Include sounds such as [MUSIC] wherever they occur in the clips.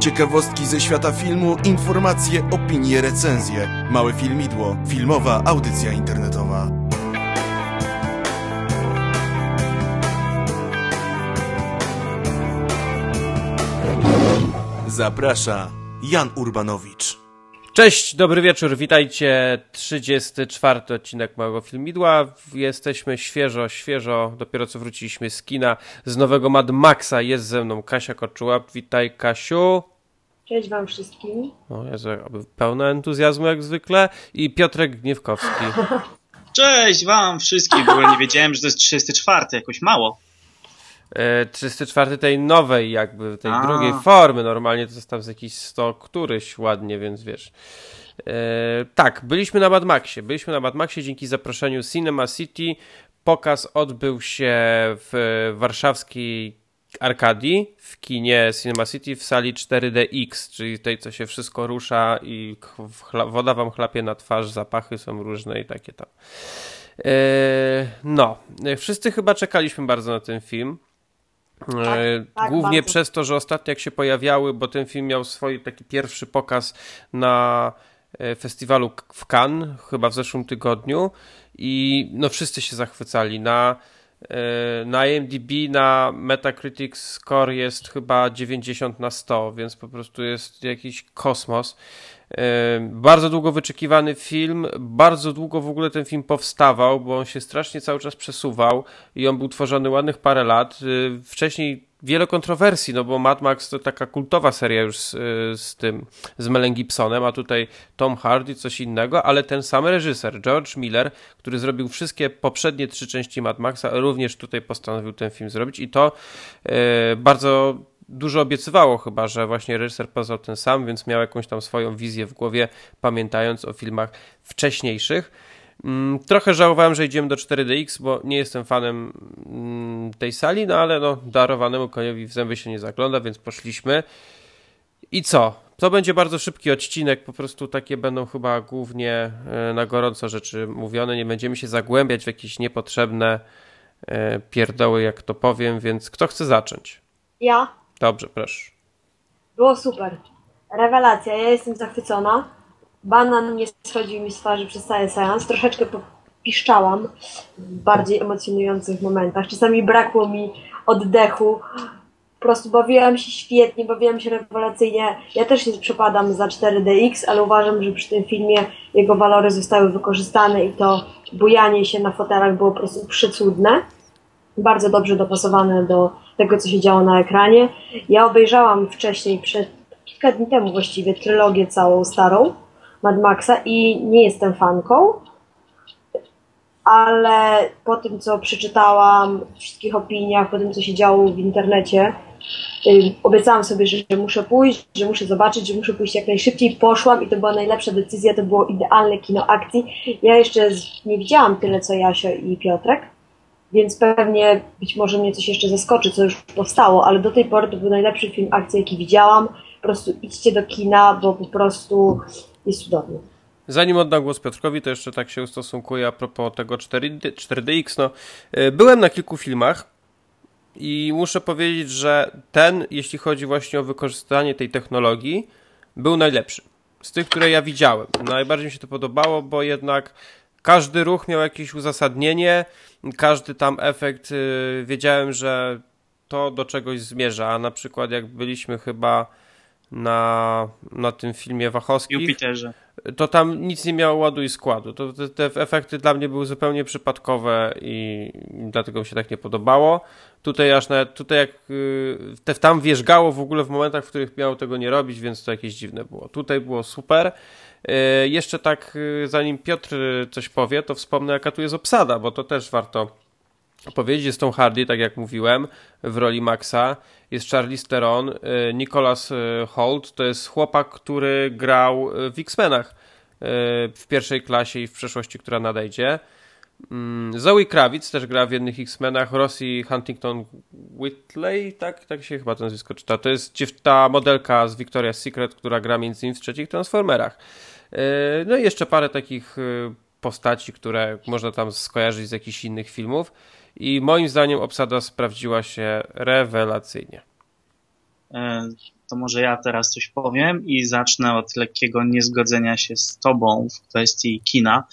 Ciekawostki ze świata filmu, informacje, opinie, recenzje. Małe filmidło, filmowa audycja internetowa. Zaprasza Jan Urbanowicz. Cześć, dobry wieczór, witajcie. 34 odcinek Małego Filmidła. Jesteśmy świeżo, świeżo, dopiero co wróciliśmy z kina, z nowego Mad Maxa. Jest ze mną Kasia Koczuła. Witaj Kasiu. Cześć wam wszystkim. O Jezu, pełno entuzjazmu jak zwykle. I Piotrek Gniewkowski. [LAUGHS] Cześć wam wszystkim. W ogóle nie wiedziałem, że to jest 34, jakoś mało. 34 e, tej nowej jakby, tej A. drugiej formy. Normalnie to jest tam z jakiś 100 któryś ładnie, więc wiesz. E, tak, byliśmy na Mad Maxie. Byliśmy na Mad Maxie dzięki zaproszeniu Cinema City. Pokaz odbył się w warszawskiej Arkadii w kinie Cinema City w sali 4DX, czyli tej, co się wszystko rusza i woda wam chlapie na twarz, zapachy są różne i takie tam. E, no, wszyscy chyba czekaliśmy bardzo na ten film. Tak, e, tak, Głównie bardzo. przez to, że ostatnio jak się pojawiały, bo ten film miał swój taki pierwszy pokaz na e, festiwalu w Cannes, chyba w zeszłym tygodniu i no wszyscy się zachwycali. Na, na IMDb, na Metacritic score jest chyba 90 na 100, więc po prostu jest jakiś kosmos. Bardzo długo wyczekiwany film, bardzo długo w ogóle ten film powstawał, bo on się strasznie cały czas przesuwał i on był tworzony ładnych parę lat. Y, wcześniej wiele kontrowersji, no bo Mad Max to taka kultowa seria już z, z tym, z Melem Gibsonem, a tutaj Tom Hardy coś innego, ale ten sam reżyser, George Miller, który zrobił wszystkie poprzednie trzy części Mad Maxa, również tutaj postanowił ten film zrobić i to yy, bardzo dużo obiecywało chyba, że właśnie reżyser poznał ten sam, więc miał jakąś tam swoją wizję w głowie, pamiętając o filmach wcześniejszych. Mm, trochę żałowałem, że idziemy do 4DX, bo nie jestem fanem mm, tej sali, no ale no, darowanemu koniowi w zęby się nie zagląda, więc poszliśmy. I co? To będzie bardzo szybki odcinek, po prostu takie będą chyba głównie e, na gorąco rzeczy mówione. Nie będziemy się zagłębiać w jakieś niepotrzebne e, pierdoły, jak to powiem, więc kto chce zacząć? Ja. Dobrze, proszę. Było super. Rewelacja, ja jestem zachwycona. Banan nie schodził mi z twarzy przez cały seans. Troszeczkę piszczałam w bardziej emocjonujących momentach. Czasami brakło mi oddechu. Po prostu bawiłam się świetnie, bawiłam się rewelacyjnie. Ja też się przepadam za 4DX, ale uważam, że przy tym filmie jego walory zostały wykorzystane i to bujanie się na fotelach było po prostu przecudne bardzo dobrze dopasowane do tego, co się działo na ekranie. Ja obejrzałam wcześniej, przed kilka dni temu właściwie, trylogię całą starą Mad Maxa i nie jestem fanką, ale po tym, co przeczytałam w wszystkich opiniach, po tym, co się działo w internecie, obiecałam sobie, że muszę pójść, że muszę zobaczyć, że muszę pójść jak najszybciej. Poszłam i to była najlepsza decyzja, to było idealne kino akcji. Ja jeszcze nie widziałam tyle, co Jasio i Piotrek, więc pewnie być może mnie coś jeszcze zaskoczy, co już powstało, ale do tej pory to był najlepszy film akcji, jaki widziałam. Po prostu idźcie do kina, bo po prostu jest cudowny. Zanim oddam głos Piotrkowi, to jeszcze tak się ustosunkuję a propos tego 4, 4DX. No, y, byłem na kilku filmach i muszę powiedzieć, że ten, jeśli chodzi właśnie o wykorzystanie tej technologii, był najlepszy. Z tych, które ja widziałem. Najbardziej mi się to podobało, bo jednak każdy ruch miał jakieś uzasadnienie, każdy tam efekt y, wiedziałem, że to do czegoś zmierza, a na przykład jak byliśmy chyba na, na tym filmie Wachowskich, Jupiterze. to tam nic nie miało ładu i składu. To, te, te efekty dla mnie były zupełnie przypadkowe i dlatego mi się tak nie podobało. Tutaj aż nawet, tutaj jak y, te, tam wierzgało w ogóle w momentach, w których miało tego nie robić, więc to jakieś dziwne było. Tutaj było super. E, jeszcze tak, e, zanim Piotr coś powie, to wspomnę, jaka tu jest obsada, bo to też warto powiedzieć. Jest Tom Hardy, tak jak mówiłem, w roli Maxa. Jest Charlie Steron, e, Nicholas Holt, to jest chłopak, który grał w X-Menach w pierwszej klasie i w przeszłości, która nadejdzie. Mm, Zoe Kravitz też gra w jednych X-Menach, Rossi Huntington Whitley, tak, tak się chyba to nazwisko czyta. To jest ta modelka z Victoria's Secret, która gra między innymi w trzecich Transformerach. No i jeszcze parę takich postaci, które można tam skojarzyć z jakichś innych filmów. I moim zdaniem obsada sprawdziła się rewelacyjnie. e, to może ja teraz coś powiem i zacznę od lekkiego niezgodzenia się z tobą w kwestii kina.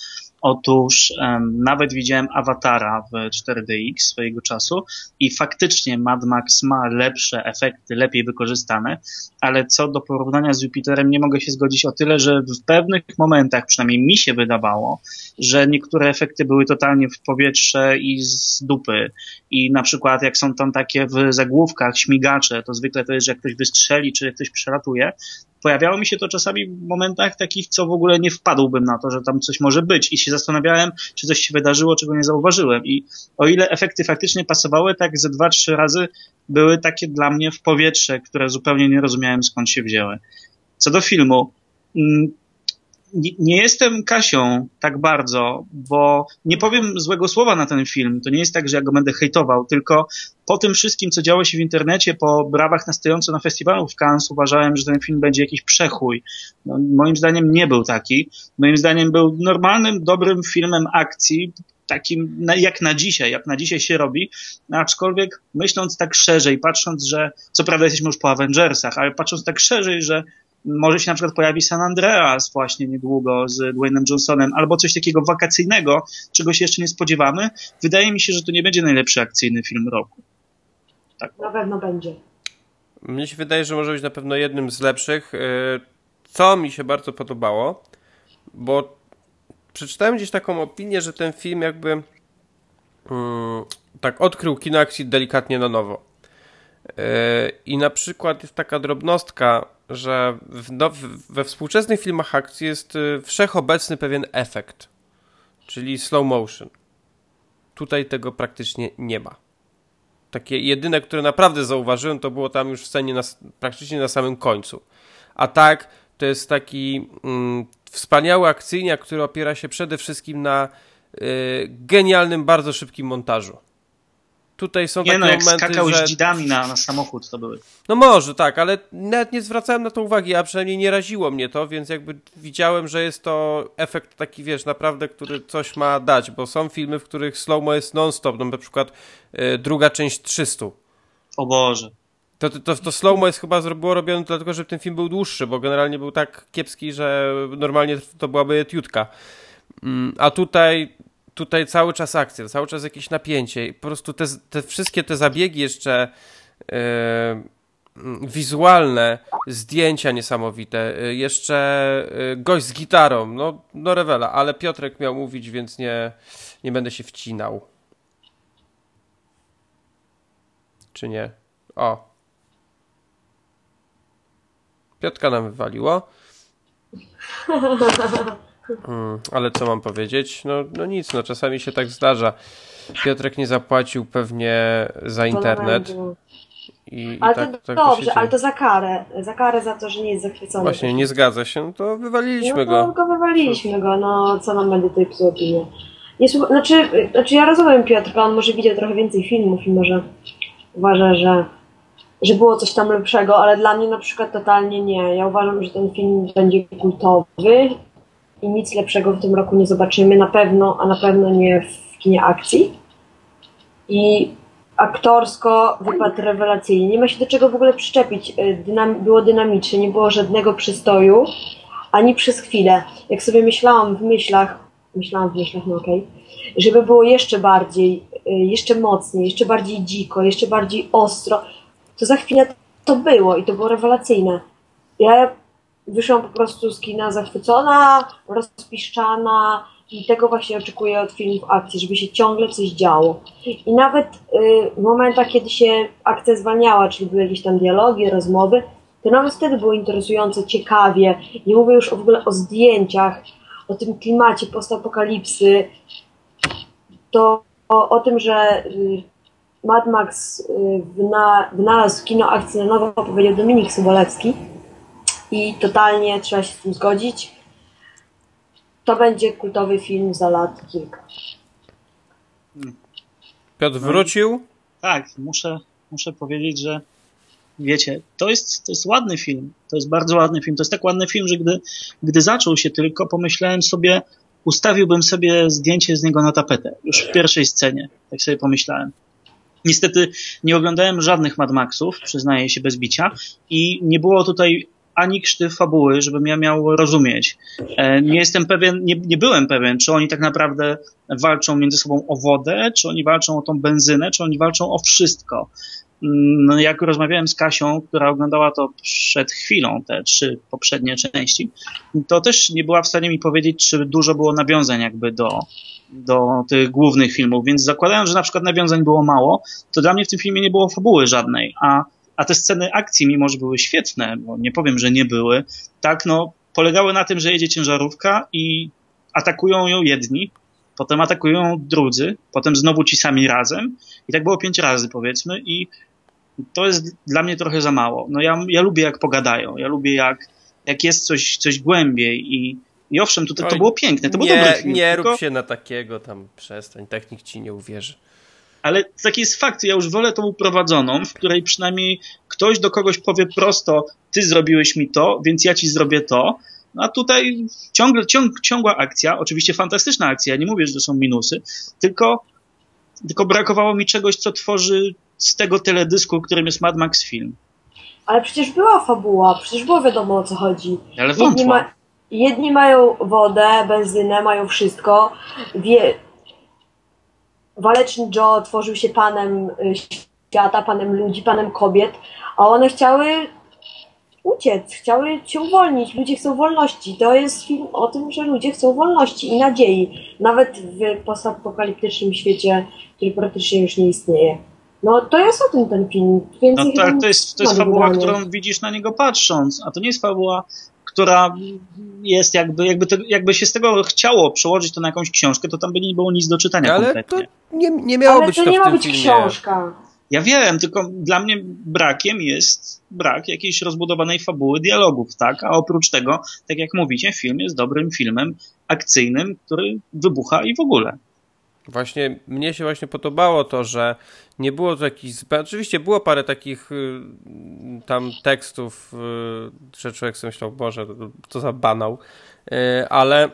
Otóż um, nawet widziałem Awatara w 4DX swojego czasu i faktycznie Mad Max ma lepsze efekty, lepiej wykorzystane, ale co do porównania z Jupiterem nie mogę się zgodzić o tyle, że w pewnych momentach, przynajmniej mi się wydawało, że niektóre efekty były totalnie w powietrze i z dupy. I na przykład jak są tam takie w zagłówkach śmigacze, to zwykle to jest, że jak ktoś wystrzeli, czy ktoś przelatuje, pojawiało mi się to czasami w momentach takich, co w ogóle nie wpadłbym na to, że tam coś może być i się zastanawiałem, czy coś się wydarzyło, czego nie zauważyłem. I o ile efekty faktycznie pasowały, tak ze dwa, trzy razy były takie dla mnie w powietrze, które zupełnie nie rozumiałem skąd się wzięły. Co do filmu, nie jestem Kasią tak bardzo, bo nie powiem złego słowa na ten film. To nie jest tak, że ja go będę hejtował, tylko po tym wszystkim, co działo się w internecie, po brawach na stojąco na festiwalu w Cannes, uważałem, że ten film będzie jakiś przechój. No, moim zdaniem nie był taki. Moim zdaniem był normalnym, dobrym filmem akcji, takim jak na dzisiaj, jak na dzisiaj się robi, aczkolwiek myśląc tak szerzej, patrząc, że co prawda jesteśmy już po Avengersach, ale patrząc tak szerzej, że może się na przykład pojawi San Andreas właśnie niedługo z Dwaynem Johnsonem, albo coś takiego wakacyjnego, czego się jeszcze nie spodziewamy. Wydaje mi się, że to nie będzie najlepszy akcyjny film roku. Tak. Na pewno będzie. Mnie się wydaje, że może być na pewno jednym z lepszych. Y, co mi się bardzo podobało, bo przeczytałem gdzieś taką opinię, że ten film jakby mm, tak odkrył kino akcji delikatnie na nowo. I na przykład jest taka drobnostka, że w, no, we współczesnych filmach akcji jest y, wszechobecny pewien efekt, czyli slow motion. Tutaj tego praktycznie nie ma. Takie jedyne, które naprawdę zauważyłem, to było tam już w scenie na, praktycznie na samym końcu. A tak, to jest taki mm, wspaniały akcyjniak, który opiera się przede wszystkim na y, genialnym, bardzo szybkim montażu. Tutaj są nie takie no, jak momenty, skakał że... z dzidami na, na samochód, to były. No może, tak, ale nawet nie zwracałem na to uwagi, a przynajmniej nie raziło mnie to, więc jakby widziałem, że jest to efekt taki, wiesz, naprawdę, który coś ma dać, bo są filmy, w których slow-mo jest non-stop, no na przykład y, druga część 300. O Boże. To, to, to slow-mo jest chyba było robione dlatego, żeby ten film był dłuższy, bo generalnie był tak kiepski, że normalnie to byłaby etiutka. Mm, a tutaj tutaj cały czas akcja, cały czas jakieś napięcie. Po prostu te, te wszystkie te zabiegi jeszcze yy, wizualne, zdjęcia niesamowite, yy, jeszcze yy, gość z gitarą, no, no rewela, ale Piotrek miał mówić, więc nie, nie będę się wcinał. Czy nie? O. Piotka nam wywaliło. [LAUGHS] Hmm, ale co mam powiedzieć? No, no nic, no czasami się tak zdarza. Piotrek nie zapłacił pewnie za internet. I, ale i tak, to tak dobrze, to ale to za karę. Za karę za to, że nie jest zachwycony. Właśnie, nie zgadza się, no to wywaliliśmy no, go. No wywaliliśmy go, no co nam będzie tutaj psuł opinię. Nie, znaczy, znaczy ja rozumiem Piotrka, on może widział trochę więcej filmów i może uważa, że, że było coś tam lepszego, ale dla mnie na przykład totalnie nie. Ja uważam, że ten film będzie kultowy i nic lepszego w tym roku nie zobaczymy, na pewno, a na pewno nie w kinie akcji. I aktorsko wypadł rewelacyjnie. Nie ma się do czego w ogóle przyczepić. E, dynam było dynamicznie, nie było żadnego przystoju, ani przez chwilę. Jak sobie myślałam w myślach, myślałam w myślach, no okej, okay, żeby było jeszcze bardziej, e, jeszcze mocniej, jeszcze bardziej dziko, jeszcze bardziej ostro, to za chwilę to było i to było rewelacyjne. Ja wyszłam po prostu z kina zachwycona, rozpiszczana i tego właśnie oczekuję od filmów akcji, żeby się ciągle coś działo. I nawet y, w momentach, kiedy się akcja zwalniała, czyli były jakieś tam dialogi, rozmowy, to nawet wtedy było interesujące, ciekawie. Nie mówię już w ogóle o zdjęciach, o tym klimacie postapokalipsy, to o, o tym, że y, Mad Max y, wna, wynalazł kino akcji na nowo, powiedział Dominik Sobolewski i totalnie trzeba się z tym zgodzić. To będzie kultowy film za lat kilka. Piotr wrócił? Tak, muszę, muszę powiedzieć, że wiecie, to jest, to jest ładny film. To jest bardzo ładny film. To jest tak ładny film, że gdy, gdy zaczął się tylko, pomyślałem sobie, ustawiłbym sobie zdjęcie z niego na tapetę. Już w pierwszej scenie. Tak sobie pomyślałem. Niestety nie oglądałem żadnych Mad Maxów, przyznaję się bez bicia, i nie było tutaj ani krzty fabuły, żebym ja miał rozumieć. E, nie jestem pewien, nie, nie byłem pewien, czy oni tak naprawdę walczą między sobą o wodę, czy oni walczą o tą benzynę, czy oni walczą o wszystko. Mm, no, jak rozmawiałem z Kasią, która oglądała to przed chwilą, te trzy poprzednie części, to też nie była w stanie mi powiedzieć, czy dużo było nawiązań jakby do, do tych głównych filmów, więc zakładając, że na przykład nawiązań było mało, to dla mnie w tym filmie nie było fabuły żadnej, a, a te sceny akcji, mimo że były świetne, bo nie powiem, że nie były, tak, no, polegały na tym, że jedzie ciężarówka i atakują ją jedni, potem atakują ją drudzy, potem znowu ci sami razem i tak było pięć razy powiedzmy i to jest dla mnie trochę za mało. No ja, ja lubię jak pogadają, ja lubię jak, jak jest coś, coś głębiej i, i owszem, tutaj to było piękne, to nie, był dobry film. Nie tylko, rób się na takiego, tam przestań, technik ci nie uwierzy. Ale taki jest fakt, ja już wolę tą uprowadzoną, w której przynajmniej ktoś do kogoś powie prosto, ty zrobiłeś mi to, więc ja ci zrobię to, no a tutaj ciągle, ciąg, ciągła akcja, oczywiście fantastyczna akcja, ja nie mówię, że to są minusy, tylko, tylko brakowało mi czegoś, co tworzy z tego teledysku, którym jest Mad Max film. Ale przecież była fabuła, przecież było wiadomo o co chodzi. Ale Jedni, ma, jedni mają wodę, benzynę, mają wszystko. Wie, Waleczny Joe tworzył się panem y, świata, panem ludzi, panem kobiet, a one chciały uciec, chciały się uwolnić. Ludzie chcą wolności. To jest film o tym, że ludzie chcą wolności i nadziei. Nawet w postapokaliptycznym świecie, który praktycznie już nie istnieje. No to jest o tym ten film. Więcej No tak, to jest, to jest fabuła, którą widzisz na niego patrząc, a to nie jest fabuła, która jest jakby, jakby, to, jakby się z tego chciało przełożyć to na jakąś książkę, to tam by nie było nic do czytania Ale to kompletnie. nie, nie miało Ale być to to nie ma być filmie. książka. Ja wiem, tylko dla mnie brakiem jest brak jakiejś rozbudowanej fabuły dialogów, tak? A oprócz tego, tak jak mówicie, film jest dobrym filmem akcyjnym, który wybucha i w ogóle. Właśnie mnie się właśnie podobało to, że nie było to jakichś. Oczywiście było parę takich y, tam tekstów, y, że człowiek sobie myślał, Boże, to za banał, Y, ale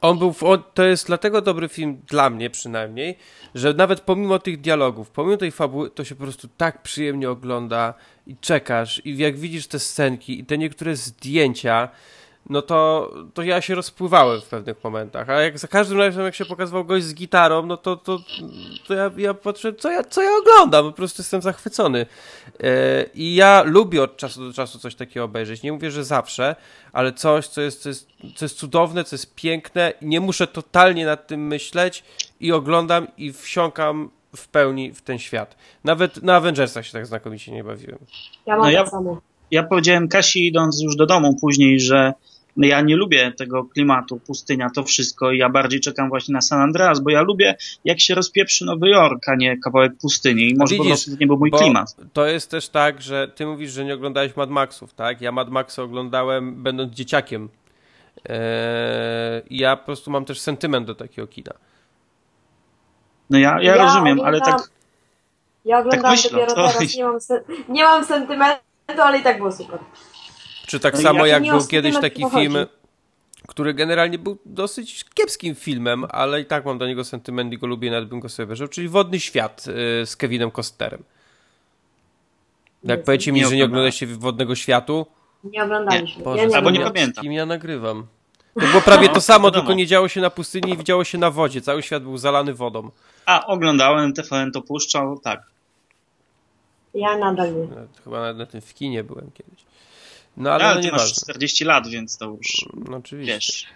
on był. To jest dlatego dobry film dla mnie przynajmniej, że nawet pomimo tych dialogów, pomimo tej fabuły, to się po prostu tak przyjemnie ogląda i czekasz, i jak widzisz te scenki i te niektóre zdjęcia no to, to ja się rozpływałem w pewnych momentach. A jak za każdym razem, jak się pokazywał gość z gitarą, no to, to, to ja, ja patrzę, co ja, co ja oglądam, po prostu jestem zachwycony. E, I ja lubię od czasu do czasu coś takiego obejrzeć. Nie mówię, że zawsze, ale coś, co jest, co jest, co jest cudowne, co jest piękne i nie muszę totalnie nad tym myśleć i oglądam i wsiąkam w pełni w ten świat. Nawet na Avengersach się tak znakomicie nie bawiłem. Ja mam No ja- tak samo. Ja powiedziałem Kasi idąc już do domu później, że ja nie lubię tego klimatu, pustynia, to wszystko i ja bardziej czekam właśnie na San Andreas, bo ja lubię jak się rozpieprzy Nowy Jork, a nie kawałek pustyni i może po widzisz, prostu to nie był mój klimat. To jest też tak, że ty mówisz, że nie oglądałeś Mad Maxów, tak? Ja Mad Maxa oglądałem będąc dzieciakiem. Eee, I ja po prostu mam też sentyment do takiego kina. No ja, ja, Ja rozumiem, ale tak Ja oglądałam myślę, dopiero to- teraz, nie mam, sen- nie mam sentymentu, ale i tak było super. Czy tak No samo ja- jak był kiedyś taki pochodzi. film, który generalnie był dosyć kiepskim filmem, ale i tak mam do niego sentyment i go lubię, nawet bym go sobie obejrzał, czyli Wodny Świat y, z Kevinem Costnerem. Jak Nie, powiecie mi, nie że nie oglądaliście Wodnego Światu, Nie oglądaliśmy. Boże, ja nie albo nie pamiętam. Kim ja nagrywam. To było prawie to No, samo, wiadomo. tylko nie działo się na pustyni i działo się na wodzie. Cały świat był zalany wodą. A, oglądałem, TVN to puszczał, tak. Ja nadal nie. Chyba nawet na tym w kinie byłem kiedyś. No ale, Ale, ale no ty masz nieważne. 40 lat, więc to już No oczywiście. wiesz.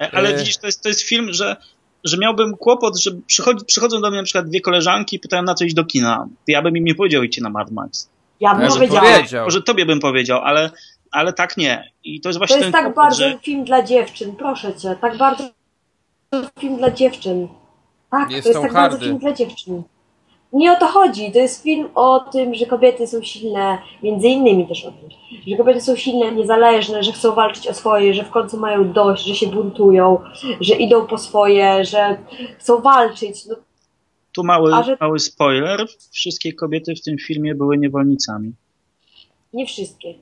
E, Ale E. widzisz, to jest, to jest film, że, że miałbym kłopot, że przychodzi, przychodzą do mnie na przykład dwie koleżanki i pytają na co iść do kina. Ja bym im nie powiedział idźcie na Mad Max. Ja bym Ja powiedział. Może tobie bym powiedział, ale, ale tak nie. I to jest To właśnie jest ten tak kłopot, bardzo że film dla dziewczyn, proszę cię. Tak bardzo film dla dziewczyn. Tak, Jest to jest tak bardzo Hardy. film dla dziewczyn. Nie o to chodzi. To jest film o tym, że kobiety są silne, między innymi też o tym, że kobiety są silne, niezależne, że chcą walczyć o swoje, że w końcu mają dość, że się buntują, że idą po swoje, że chcą walczyć. No, tu mały, że- mały spoiler. Wszystkie kobiety w tym filmie były niewolnicami. nie wszystkie.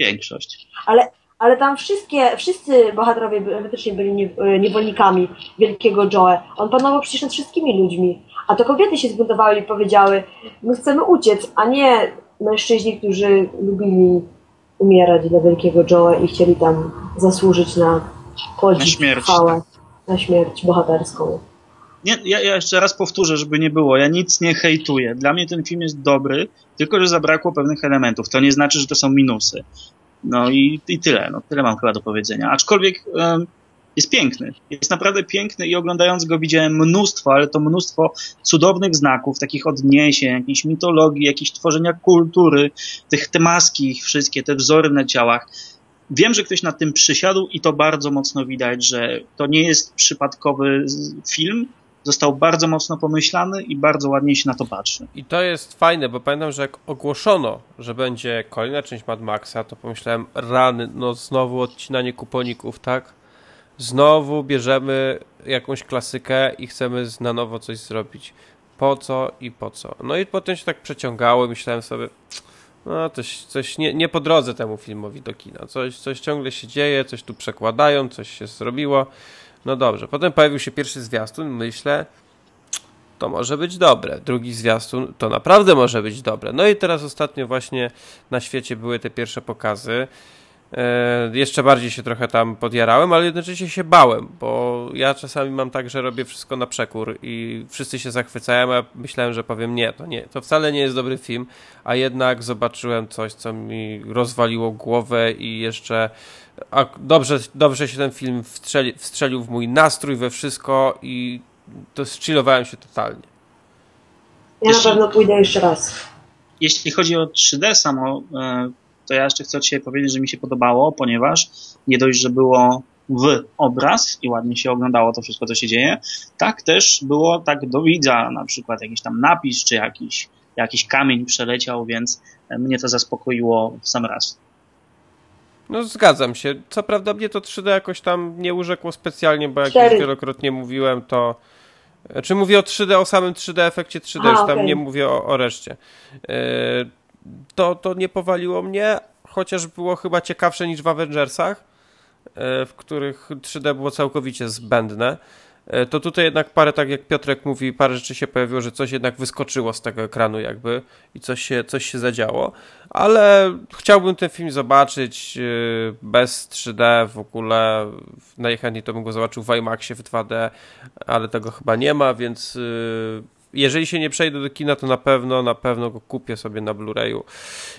Większość. Ale, ale tam wszystkie, wszyscy bohaterowie faktycznie byli e, niewolnikami wielkiego Joe. On panował przecież nad wszystkimi ludźmi. A to kobiety się zbuntowały i powiedziały, my chcemy uciec, a nie mężczyźni, którzy lubili umierać dla wielkiego Joe i chcieli tam zasłużyć na podziw, Na śmierć, chwałę, na śmierć bohaterską. Nie, ja, ja jeszcze raz powtórzę, żeby nie było. Ja nic nie hejtuję. Dla mnie ten film jest dobry, tylko że zabrakło pewnych elementów. To nie znaczy, że to są minusy. No i, i tyle. No, tyle mam chyba do powiedzenia. Aczkolwiek em, jest piękny. Jest naprawdę piękny i oglądając go widziałem mnóstwo, ale to mnóstwo cudownych znaków, takich odniesień, jakiejś mitologii, jakiejś tworzenia kultury, tych te maski, ich wszystkie, te wzory na ciałach. Wiem, że ktoś nad tym przysiadł i to bardzo mocno widać, że to nie jest przypadkowy film. Został bardzo mocno pomyślany i bardzo ładnie się na to patrzy. I to jest fajne, bo pamiętam, że jak ogłoszono, że będzie kolejna część Mad Maxa, to pomyślałem, rany, no znowu odcinanie kuponików, tak? Znowu bierzemy jakąś klasykę i chcemy na nowo coś zrobić. Po co i po co? No i potem się tak przeciągało i myślałem sobie, no coś, coś nie, nie po drodze temu filmowi do kina. Coś, coś ciągle się dzieje, coś tu przekładają, coś się zrobiło. No dobrze. Potem pojawił się pierwszy zwiastun, myślę, to może być dobre. Drugi zwiastun to naprawdę może być dobre. No i teraz ostatnio właśnie na świecie były te pierwsze pokazy. E, jeszcze bardziej się trochę tam podjarałem, ale jednocześnie się bałem, bo ja czasami mam tak, że robię wszystko na przekór i wszyscy się zachwycają, a ja myślałem, że powiem nie, to nie, to wcale nie jest dobry film, a jednak zobaczyłem coś, co mi rozwaliło głowę i jeszcze a dobrze, dobrze się ten film wstrzeli, wstrzelił w mój nastrój, we wszystko i to zchillowałem się totalnie. Ja Jeszcze- na pewno pójdę jeszcze raz. Jeśli chodzi o 3D samo, e, to ja jeszcze chcę siebie powiedzieć, że mi się podobało, ponieważ nie dość, że było w obraz i ładnie się oglądało to wszystko, co się dzieje, tak też było tak do widza, na przykład jakiś tam napis, czy jakiś, jakiś kamień przeleciał, więc e, mnie to zaspokoiło w sam raz. No zgadzam się. Co prawda mnie to 3D jakoś tam nie urzekło specjalnie, bo jak już wielokrotnie mówiłem, to czy mówię o 3D, o samym 3D efekcie 3D, A, już tam okej. nie mówię o, o reszcie. Yy, To, to nie powaliło mnie, chociaż było chyba ciekawsze niż w Avengersach, yy, w których 3D było całkowicie zbędne. Yy, To tutaj jednak parę, tak jak Piotrek mówi, parę rzeczy się pojawiło, że coś jednak wyskoczyło z tego ekranu jakby i coś się, coś się zadziało, ale chciałbym ten film zobaczyć yy, bez 3D w ogóle. Najchętniej to bym go zobaczył w IMAXie w 2D, ale tego chyba nie ma, więc jeżeli się nie przejdę do kina, to na pewno, na pewno go kupię sobie na Blu-rayu.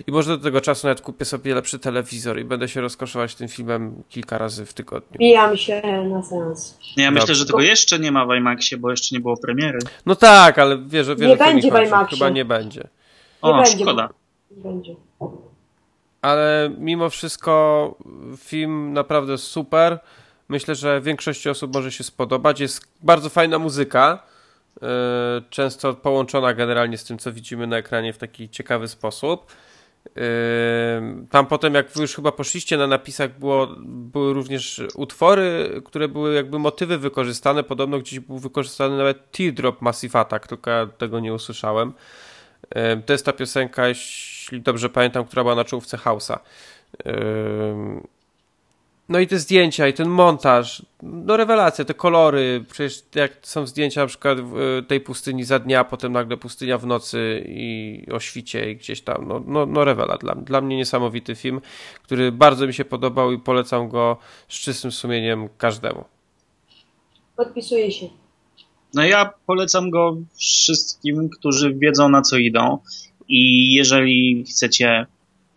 I może do tego czasu nawet kupię sobie lepszy telewizor i będę się rozkoszować tym filmem kilka razy w tygodniu. Bijam się na seans. Ja Dobrze. myślę, że tego jeszcze nie ma w IMAXie, bo jeszcze nie było premiery. No tak, ale wiesz, wiesz Nie o co mi będzie w. IMAXie. Chyba nie będzie. O, będzie. szkoda. Będzie. ale mimo wszystko film naprawdę super. Myślę, że większości osób może się spodobać. Jest bardzo fajna muzyka, często połączona generalnie z tym, co widzimy na ekranie w taki ciekawy sposób. Yy, Tam potem, jak wy już chyba poszliście na napisach, było, były również utwory, które były jakby motywy wykorzystane. Podobno gdzieś był wykorzystany nawet Teardrop Massive Attack, tylko ja tego nie usłyszałem. Ym, To jest ta piosenka, jeśli dobrze pamiętam, która była na czołówce House'a. No i te zdjęcia, i ten montaż, no rewelacja, te kolory, przecież jak są zdjęcia na przykład w, y, tej pustyni za dnia, potem nagle pustynia w nocy i o świcie i gdzieś tam, no, no, no rewela dla, dla mnie niesamowity film, który bardzo mi się podobał i polecam go z czystym sumieniem każdemu. Podpisuję się. No ja polecam go wszystkim, którzy wiedzą na co idą i jeżeli chcecie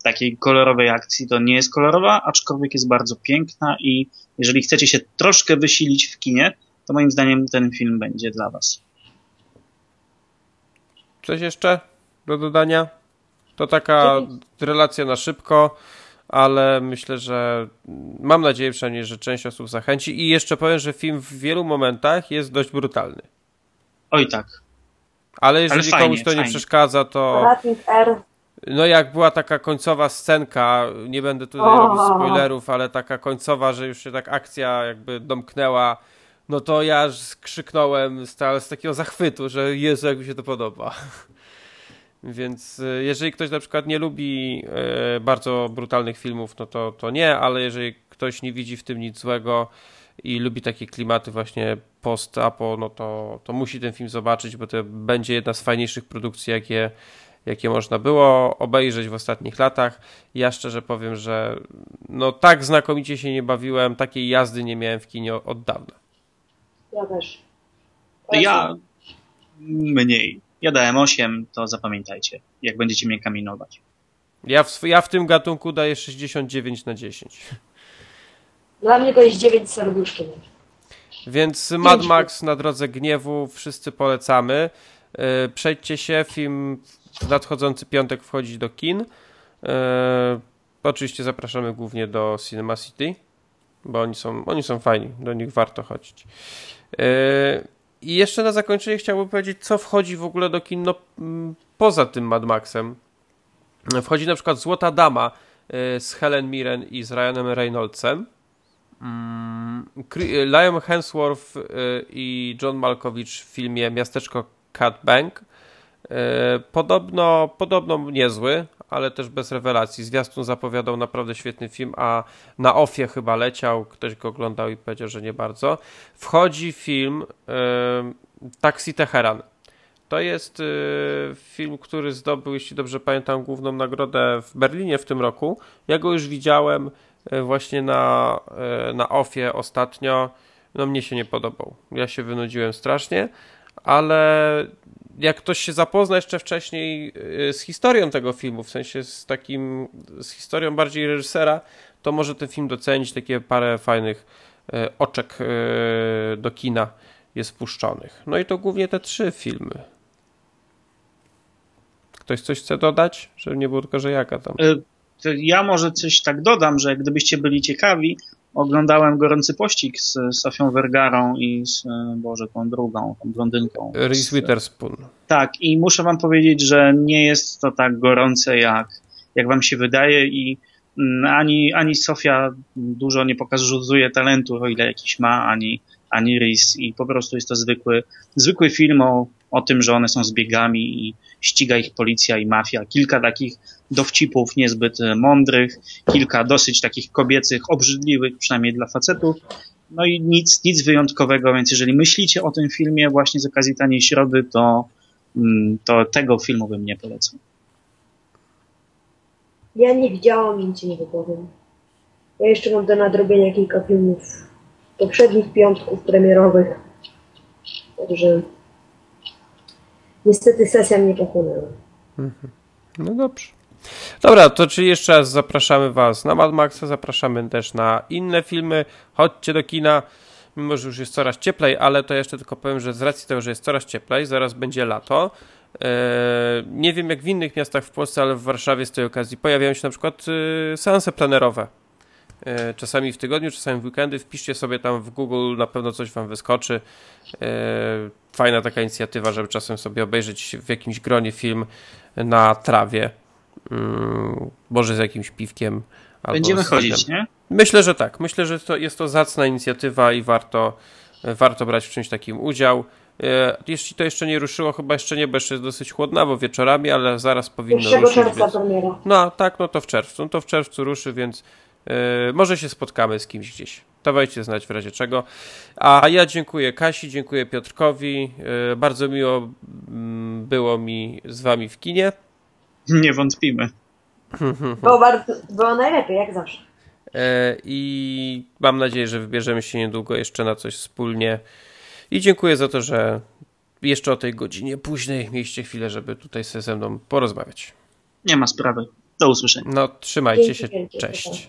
takiej kolorowej akcji, to nie jest kolorowa, aczkolwiek jest bardzo piękna i jeżeli chcecie się troszkę wysilić w kinie, to moim zdaniem ten film będzie dla was. Coś jeszcze do dodania? To taka relacja na szybko, ale myślę, że mam nadzieję przynajmniej, że część osób zachęci. I jeszcze powiem, że film w wielu momentach jest dość brutalny. Oj tak. Ale jeżeli Ale fajnie, komuś to nie fajnie. przeszkadza, to Rating R. no jak była taka końcowa scenka, nie będę tutaj O. robić spoilerów, ale taka końcowa, że już się tak akcja jakby domknęła, no to ja aż krzyknąłem z, ta- z takiego zachwytu, że Jezu, jak mi się to podoba. [LAUGHS] Więc y, jeżeli ktoś na przykład nie lubi y, bardzo brutalnych filmów, no to, to nie, ale jeżeli ktoś nie widzi w tym nic złego i lubi takie klimaty właśnie post-apo, no to, to musi ten film zobaczyć, bo to będzie jedna z fajniejszych produkcji, jakie, jakie można było obejrzeć w ostatnich latach. Ja szczerze powiem, że no tak znakomicie się nie bawiłem, takiej jazdy nie miałem w kinie od dawna. Ja też. Ja mniej. Ja dałem 8, to zapamiętajcie, jak będziecie mnie kaminować. Ja w, ja w tym gatunku daję 69 na 10. Dla mnie to jest 9 serduszkiem. Więc Mad Max na drodze gniewu wszyscy polecamy. E, przejdźcie się, film w nadchodzący piątek wchodzi do kin. E, oczywiście zapraszamy głównie do Cinema City, bo oni są, oni są fajni, do nich warto chodzić. E, I jeszcze na zakończenie chciałbym powiedzieć, co wchodzi w ogóle do kin no, poza tym Mad Maxem. Wchodzi na przykład Złota Dama z Helen Mirren i z Ryanem Reynoldsem. Mm, Liam Hemsworth i John Malkovich w filmie Miasteczko Cat Bank. Y, podobno, podobno niezły, ale też bez rewelacji. Zwiastun zapowiadał naprawdę świetny film, a na ofie chyba leciał. Ktoś go oglądał i powiedział, że nie bardzo. Wchodzi film y, Taxi Teheran. To jest film, który zdobył, jeśli dobrze pamiętam, główną nagrodę w Berlinie w tym roku. Ja go już widziałem. E, właśnie na, e, na ofie ostatnio, no mnie się nie podobał. Ja się wynudziłem strasznie, ale jak ktoś się zapozna jeszcze wcześniej e, z historią tego filmu, w sensie z takim, z historią bardziej reżysera, to może ten film docenić, takie parę fajnych oczek do kina jest puszczonych. No i to głównie te trzy filmy. Ktoś coś chce dodać? Żeby nie było tylko, że jaka tam ja może coś tak dodam, że gdybyście byli ciekawi, oglądałem Gorący Pościg z Sofią Vergarą i z, Boże, tą drugą, tą blondynką. Reese Witherspoon. Tak, i muszę wam powiedzieć, że nie jest to tak gorące, jak, jak wam się wydaje i mm, ani, ani Sofia dużo nie pokazuje talentu, o ile jakiś ma, ani, ani Reese i po prostu jest to zwykły, zwykły film o, o tym, że one są zbiegami i ściga ich policja i mafia. Kilka takich dowcipów niezbyt e, mądrych, kilka dosyć takich kobiecych, obrzydliwych, przynajmniej dla facetów. No i nic, nic wyjątkowego, więc jeżeli myślicie o tym filmie właśnie z okazji taniej środy, to, mm, to tego filmu bym nie polecał. Ja nie widziałam, więc nie wypowiem. Ja jeszcze mam do nadrobienia kilka filmów poprzednich piątków premierowych. Także niestety sesja mnie pochłonęła. Mhm. No dobrze. Dobra, to czy jeszcze raz zapraszamy Was na Mad Maxa, zapraszamy też na inne filmy. Chodźcie do kina, mimo że już jest coraz cieplej, ale to jeszcze tylko powiem, że z racji tego, że jest coraz cieplej, zaraz będzie lato. E, nie wiem jak w innych miastach w Polsce, ale w Warszawie z tej okazji pojawiają się na przykład e, seanse plenerowe. E, czasami w tygodniu, czasami w weekendy. Wpiszcie sobie tam w Google, na pewno coś Wam wyskoczy. Fajna taka inicjatywa, żeby czasem sobie obejrzeć w jakimś gronie film na trawie. Mm, może z jakimś piwkiem. Będziemy chodzić, nie? Myślę, że tak. Myślę, że to jest to zacna inicjatywa i warto, warto brać w czymś takim udział. E, jeśli to jeszcze nie ruszyło, chyba jeszcze nie, bo jeszcze jest dosyć chłodnawo wieczorami, ale zaraz powinno 1 ruszyć. czerwca więc... premiera. No tak, no to w czerwcu. No to w czerwcu ruszy, więc może się spotkamy z kimś gdzieś. Dawajcie znać w razie czego. A ja dziękuję Kasi, dziękuję Piotrkowi. Yy, bardzo miło mm, było mi z wami w kinie. Nie wątpimy. Było, bardzo, było najlepiej, jak zawsze. E, I mam nadzieję, że wybierzemy się niedługo jeszcze na coś wspólnie. I dziękuję za to, że jeszcze o tej godzinie późnej mieliście chwilę, żeby tutaj sobie ze mną porozmawiać. Nie ma sprawy. Do usłyszenia. No, trzymajcie się. Cześć.